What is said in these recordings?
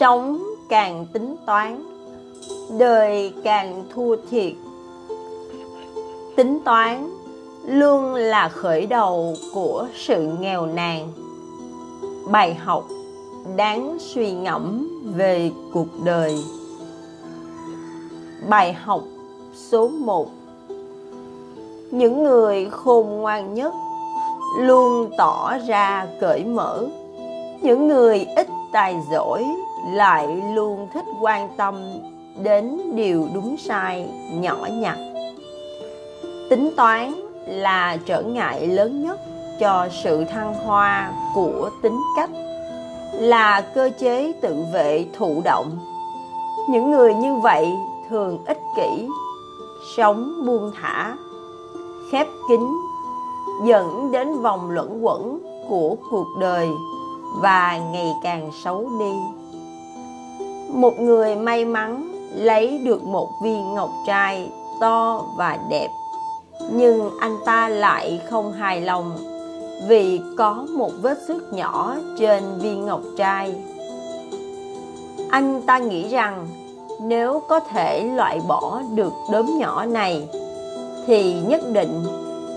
sống càng tính toán, đời càng thua thiệt. Tính toán luôn là khởi đầu của sự nghèo nàn. Bài học đáng suy ngẫm về cuộc đời. Bài học số 1 những người khôn ngoan nhất luôn tỏ ra cởi mở. Những người ít tài giỏi lại luôn thích quan tâm đến điều đúng sai nhỏ nhặt. Tính toán là trở ngại lớn nhất cho sự thăng hoa của tính cách, là cơ chế tự vệ thụ động. Những người như vậy thường ích kỷ, sống buông thả, khép kín, dẫn đến vòng luẩn quẩn của cuộc đời và ngày càng xấu đi một người may mắn lấy được một viên ngọc trai to và đẹp. Nhưng anh ta lại không hài lòng vì có một vết xước nhỏ trên viên ngọc trai. Anh ta nghĩ rằng nếu có thể loại bỏ được đốm nhỏ này thì nhất định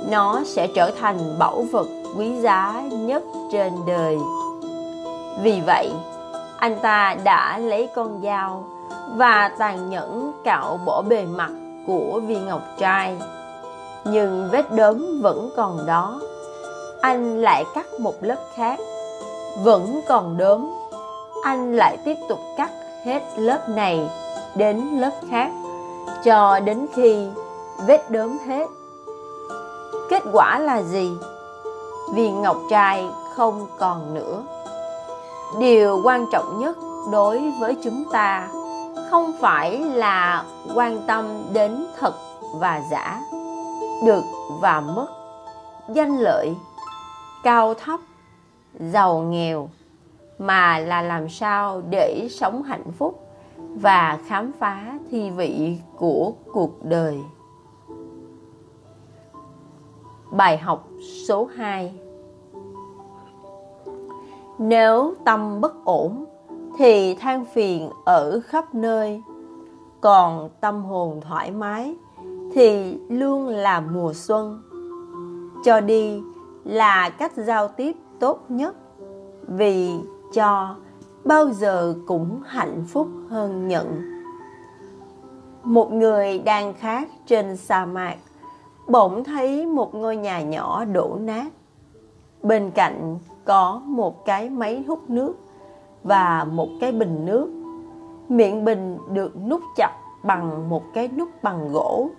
nó sẽ trở thành bảo vật quý giá nhất trên đời. Vì vậy anh ta đã lấy con dao và tàn nhẫn cạo bỏ bề mặt của viên ngọc trai. Nhưng vết đốm vẫn còn đó. Anh lại cắt một lớp khác. Vẫn còn đốm. Anh lại tiếp tục cắt hết lớp này đến lớp khác cho đến khi vết đốm hết. Kết quả là gì? Viên ngọc trai không còn nữa điều quan trọng nhất đối với chúng ta không phải là quan tâm đến thật và giả, được và mất, danh lợi, cao thấp, giàu nghèo, mà là làm sao để sống hạnh phúc và khám phá thi vị của cuộc đời. Bài học số 2 nếu tâm bất ổn, thì than phiền ở khắp nơi. Còn tâm hồn thoải mái, thì luôn là mùa xuân. Cho đi là cách giao tiếp tốt nhất, vì cho bao giờ cũng hạnh phúc hơn nhận. Một người đang khát trên sa mạc, bỗng thấy một ngôi nhà nhỏ đổ nát bên cạnh có một cái máy hút nước và một cái bình nước. Miệng bình được nút chặt bằng một cái nút bằng gỗ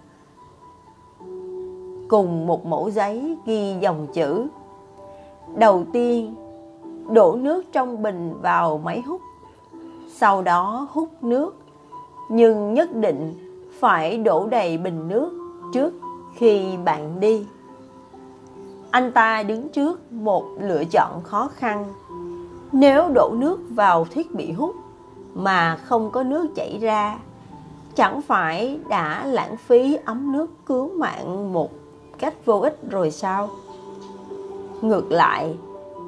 cùng một mẫu giấy ghi dòng chữ. Đầu tiên, đổ nước trong bình vào máy hút, sau đó hút nước, nhưng nhất định phải đổ đầy bình nước trước khi bạn đi anh ta đứng trước một lựa chọn khó khăn. Nếu đổ nước vào thiết bị hút mà không có nước chảy ra, chẳng phải đã lãng phí ấm nước cứu mạng một cách vô ích rồi sao? Ngược lại,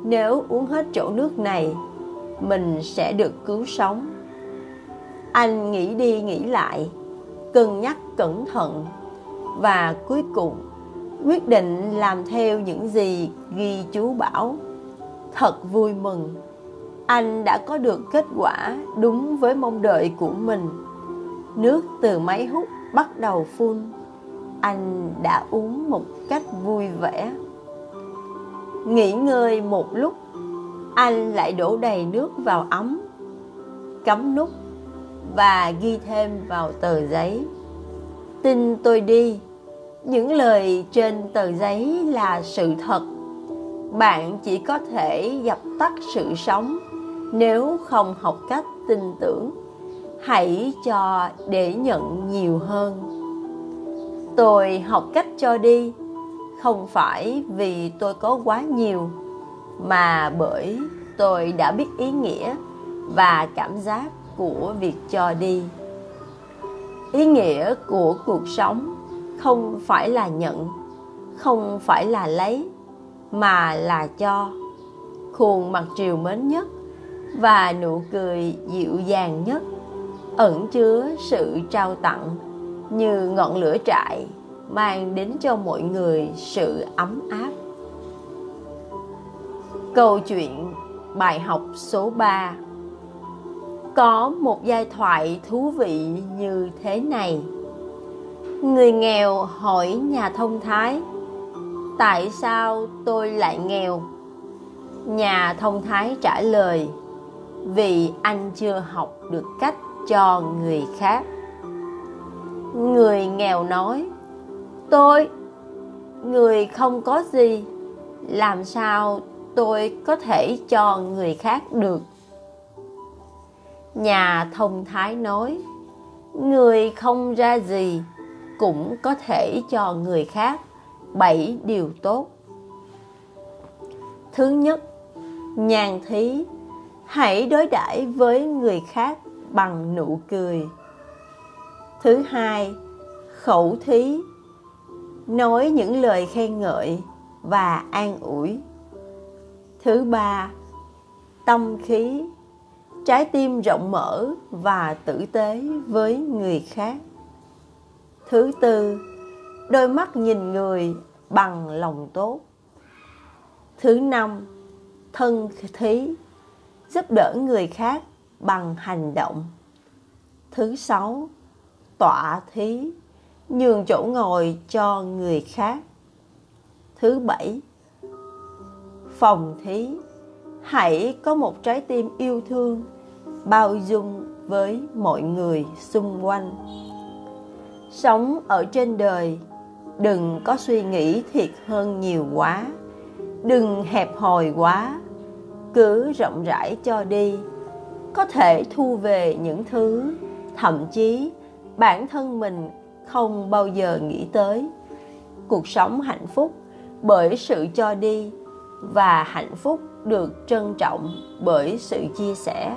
nếu uống hết chỗ nước này, mình sẽ được cứu sống. Anh nghĩ đi nghĩ lại, cân nhắc cẩn thận và cuối cùng quyết định làm theo những gì ghi chú bảo. Thật vui mừng, anh đã có được kết quả đúng với mong đợi của mình. Nước từ máy hút bắt đầu phun, anh đã uống một cách vui vẻ. Nghỉ ngơi một lúc, anh lại đổ đầy nước vào ấm, cắm nút và ghi thêm vào tờ giấy. Tin tôi đi những lời trên tờ giấy là sự thật. Bạn chỉ có thể dập tắt sự sống nếu không học cách tin tưởng. Hãy cho để nhận nhiều hơn. Tôi học cách cho đi, không phải vì tôi có quá nhiều, mà bởi tôi đã biết ý nghĩa và cảm giác của việc cho đi. Ý nghĩa của cuộc sống không phải là nhận, không phải là lấy, mà là cho. Khuôn mặt triều mến nhất và nụ cười dịu dàng nhất ẩn chứa sự trao tặng như ngọn lửa trại mang đến cho mọi người sự ấm áp. Câu chuyện bài học số 3 Có một giai thoại thú vị như thế này. Người nghèo hỏi nhà thông thái, Tại sao tôi lại nghèo? Nhà thông thái trả lời, Vì anh chưa học được cách cho người khác Người nghèo nói, Tôi, Người không có gì, Làm sao tôi có thể cho người khác được Nhà thông thái nói, Người không ra gì cũng có thể cho người khác Bảy điều tốt. Thứ nhất, Nhàn thí, Hãy đối đãi với người khác bằng nụ cười. Thứ hai, Khẩu thí, Nói những lời khen ngợi và an ủi. Thứ ba, Tâm khí, Trái tim rộng mở và tử tế với người khác. Thứ tư, Đôi mắt nhìn người bằng lòng tốt. Thứ năm, Thân thí, Giúp đỡ người khác bằng hành động. Thứ sáu, Tọa thí, Nhường chỗ ngồi cho người khác. Thứ bảy, Phòng thí, Hãy có một trái tim yêu thương, Bao dung với mọi người xung quanh. Sống ở trên đời, Đừng có suy nghĩ thiệt hơn nhiều quá. Đừng hẹp hòi quá, Cứ rộng rãi cho đi. Có thể thu về những thứ, Thậm chí bản thân mình không bao giờ nghĩ tới. Cuộc sống hạnh phúc bởi sự cho đi và hạnh phúc được trân trọng bởi sự chia sẻ.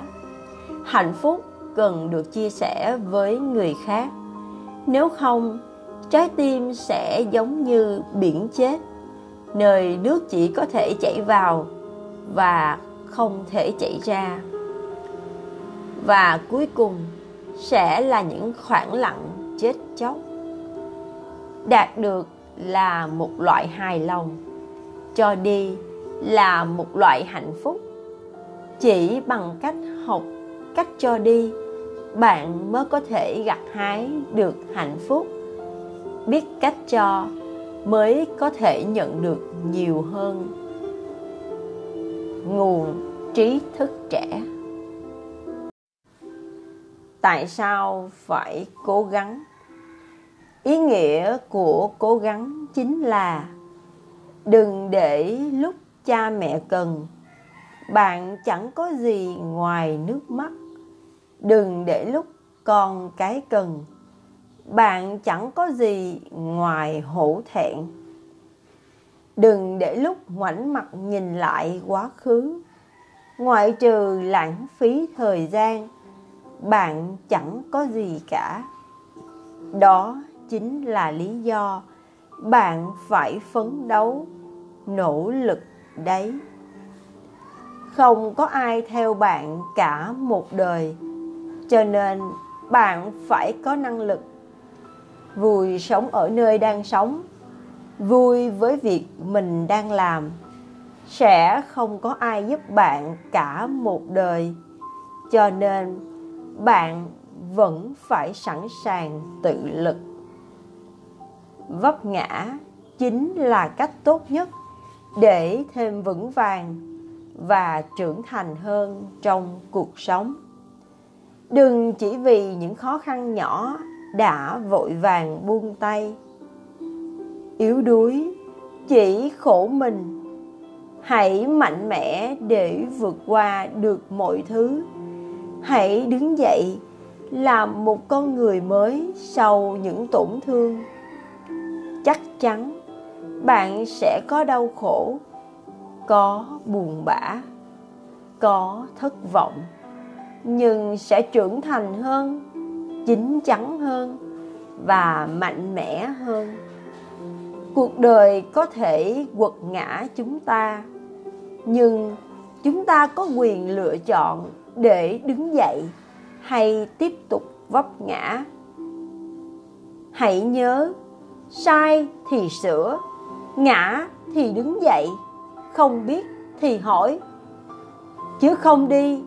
Hạnh phúc cần được chia sẻ với người khác nếu không, trái tim sẽ giống như biển chết. Nơi nước chỉ có thể chảy vào và không thể chảy ra. Và cuối cùng sẽ là những khoảng lặng chết chóc. Đạt được là một loại hài lòng, cho đi là một loại hạnh phúc. Chỉ bằng cách học, cách cho đi bạn mới có thể gặt hái được hạnh phúc. Biết cách cho mới có thể nhận được nhiều hơn. Nguồn trí thức trẻ. Tại sao phải cố gắng? Ý nghĩa của cố gắng chính là đừng để lúc cha mẹ cần, bạn chẳng có gì ngoài nước mắt đừng để lúc con cái cần. Bạn chẳng có gì ngoài hổ thẹn. Đừng để lúc ngoảnh mặt nhìn lại quá khứ. Ngoại trừ lãng phí thời gian, bạn chẳng có gì cả. Đó chính là lý do bạn phải phấn đấu, nỗ lực đấy. Không có ai theo bạn cả một đời cho nên bạn phải có năng lực vui sống ở nơi đang sống. Vui với việc mình đang làm. Sẽ không có ai giúp bạn cả một đời. Cho nên bạn vẫn phải sẵn sàng tự lực. Vấp ngã chính là cách tốt nhất để thêm vững vàng và trưởng thành hơn trong cuộc sống đừng chỉ vì những khó khăn nhỏ đã vội vàng buông tay. Yếu đuối, chỉ khổ mình. Hãy mạnh mẽ để vượt qua được mọi thứ. Hãy đứng dậy, làm một con người mới sau những tổn thương. Chắc chắn bạn sẽ có đau khổ, có buồn bã, có thất vọng nhưng sẽ trưởng thành hơn, chín chắn hơn và mạnh mẽ hơn. Cuộc đời có thể quật ngã chúng ta, nhưng chúng ta có quyền lựa chọn để đứng dậy hay tiếp tục vấp ngã. Hãy nhớ, sai thì sửa, ngã thì đứng dậy, không biết thì hỏi. Chứ không đi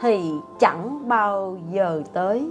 thì chẳng bao giờ tới.